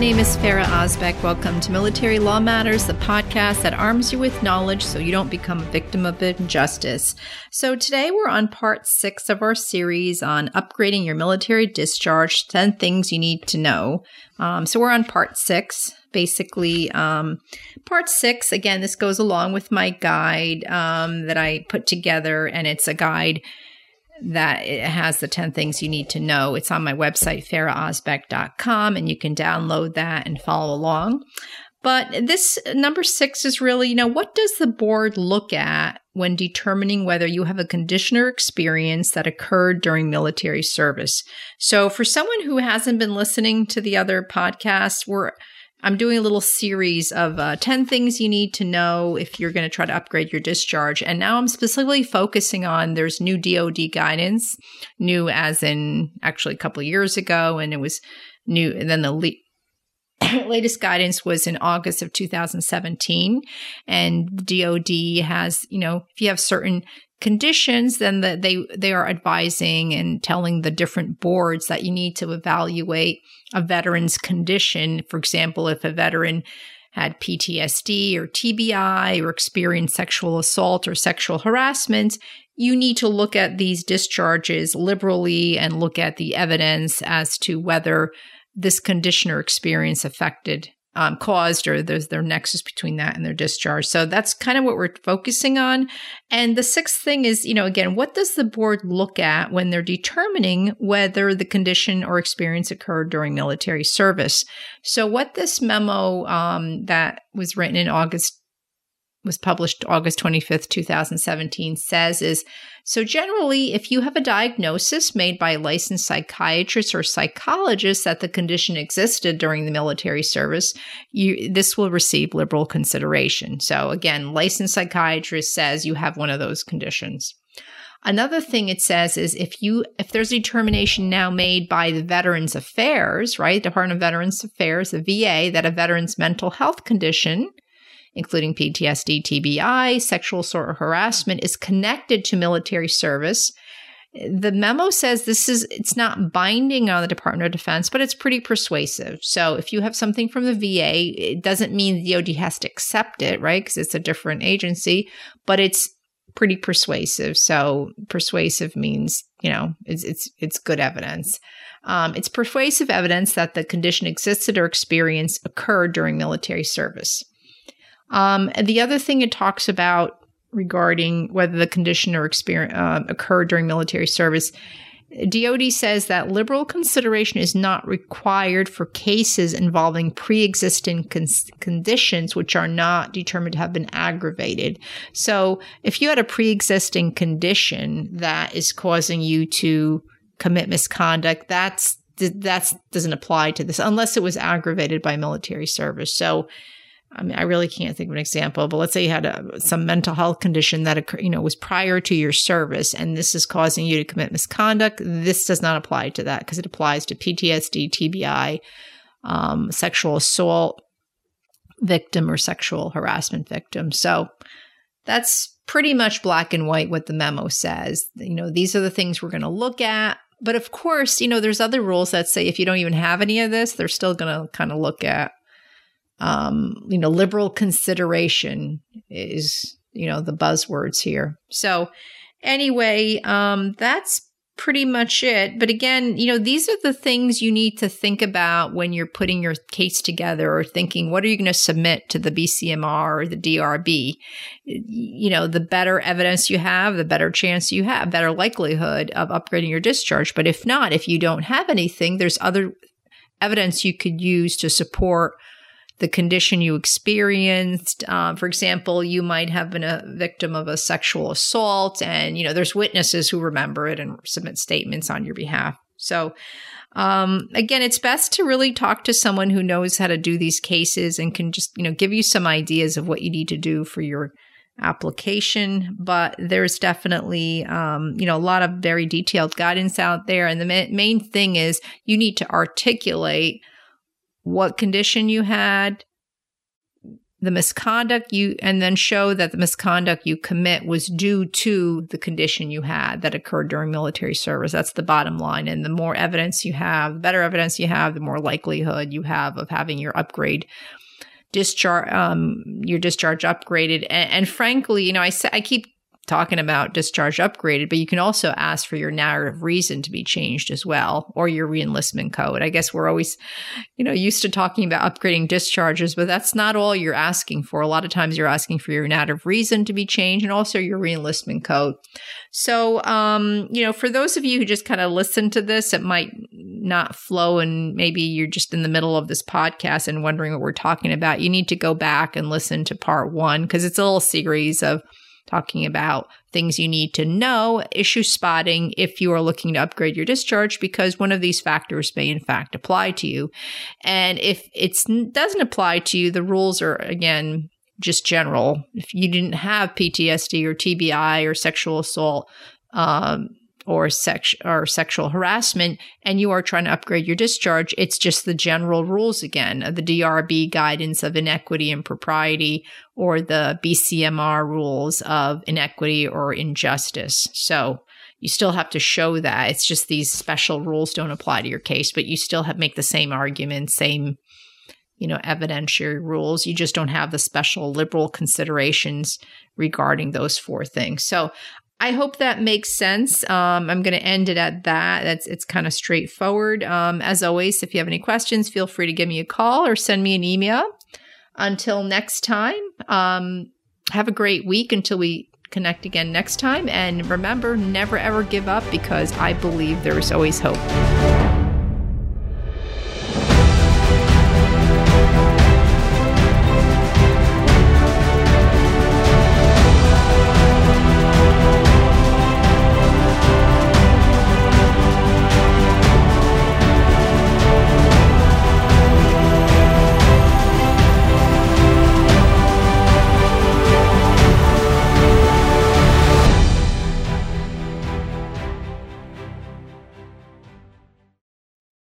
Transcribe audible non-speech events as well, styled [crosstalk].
name is Ferah Ozbek. Welcome to Military Law Matters, the podcast that arms you with knowledge so you don't become a victim of injustice. So today we're on part six of our series on upgrading your military discharge 10 things you need to know. Um, so we're on part six. Basically, um, part six, again, this goes along with my guide um, that I put together, and it's a guide that it has the 10 things you need to know. It's on my website, ferahozbek.com, and you can download that and follow along. But this number six is really, you know, what does the board look at when determining whether you have a condition or experience that occurred during military service? So, for someone who hasn't been listening to the other podcasts, we're I'm doing a little series of uh, 10 things you need to know if you're going to try to upgrade your discharge. And now I'm specifically focusing on there's new DOD guidance, new as in actually a couple years ago, and it was new. And then the [laughs] latest guidance was in August of 2017. And DOD has, you know, if you have certain conditions, then the, they they are advising and telling the different boards that you need to evaluate a veteran's condition. For example, if a veteran had PTSD or TBI or experienced sexual assault or sexual harassment, you need to look at these discharges liberally and look at the evidence as to whether this condition or experience affected um, caused or there's their nexus between that and their discharge. So that's kind of what we're focusing on. And the sixth thing is, you know, again, what does the board look at when they're determining whether the condition or experience occurred during military service? So what this memo um, that was written in August was published August 25th, 2017 says is so generally if you have a diagnosis made by a licensed psychiatrist or psychologist that the condition existed during the military service, you this will receive liberal consideration. So again, licensed psychiatrist says you have one of those conditions. Another thing it says is if you if there's a determination now made by the Veterans Affairs, right, Department of Veterans Affairs, the VA, that a veteran's mental health condition including PTSD, TBI, sexual assault or harassment, is connected to military service. The memo says this is it's not binding on the Department of Defense, but it's pretty persuasive. So if you have something from the VA, it doesn't mean the DoD has to accept it, right? Because it's a different agency, but it's pretty persuasive. So persuasive means you know it's it's it's good evidence. Um, it's persuasive evidence that the condition existed or experience occurred during military service. Um, the other thing it talks about regarding whether the condition or experience uh, occurred during military service, DoD says that liberal consideration is not required for cases involving pre-existing con- conditions which are not determined to have been aggravated. So, if you had a pre-existing condition that is causing you to commit misconduct, that's that doesn't apply to this unless it was aggravated by military service. So, I mean, I really can't think of an example, but let's say you had a, some mental health condition that you know was prior to your service, and this is causing you to commit misconduct. This does not apply to that because it applies to PTSD, TBI, um, sexual assault victim, or sexual harassment victim. So that's pretty much black and white what the memo says. You know, these are the things we're going to look at. But of course, you know, there's other rules that say if you don't even have any of this, they're still going to kind of look at um, you know, liberal consideration is, you know, the buzzwords here. So anyway, um, that's pretty much it. But again, you know, these are the things you need to think about when you're putting your case together or thinking, what are you going to submit to the BCMR or the DRB? You know, the better evidence you have, the better chance you have, better likelihood of upgrading your discharge. But if not, if you don't have anything, there's other evidence you could use to support the condition you experienced. Um, for example, you might have been a victim of a sexual assault, and you know there's witnesses who remember it and submit statements on your behalf. So, um, again, it's best to really talk to someone who knows how to do these cases and can just you know give you some ideas of what you need to do for your application but there's definitely um, you know a lot of very detailed guidance out there and the ma- main thing is you need to articulate what condition you had, the misconduct you and then show that the misconduct you commit was due to the condition you had that occurred during military service. That's the bottom line. And the more evidence you have the better evidence you have the more likelihood you have of having your upgrade discharge um your discharge upgraded. And, and frankly you know i i keep talking about discharge upgraded, but you can also ask for your narrative reason to be changed as well, or your reenlistment code. I guess we're always, you know, used to talking about upgrading discharges, but that's not all you're asking for. A lot of times you're asking for your narrative reason to be changed and also your reenlistment code. So, um, you know, for those of you who just kind of listen to this, it might not flow and maybe you're just in the middle of this podcast and wondering what we're talking about. You need to go back and listen to part one because it's a little series of talking about things you need to know, issue spotting if you are looking to upgrade your discharge, because one of these factors may in fact apply to you. And if it doesn't apply to you, the rules are again just general. If you didn't have PTSD or TBI or sexual assault, um, or sex or sexual harassment and you are trying to upgrade your discharge, it's just the general rules again, uh, the DRB guidance of inequity and propriety or the BCMR rules of inequity or injustice. So you still have to show that. It's just these special rules don't apply to your case, but you still have make the same argument, same you know evidentiary rules. You just don't have the special liberal considerations regarding those four things. So I hope that makes sense. Um, I'm going to end it at that. That's it's kind of straightforward. Um, as always, if you have any questions, feel free to give me a call or send me an email. Until next time, um, have a great week. Until we connect again next time, and remember, never ever give up because I believe there is always hope.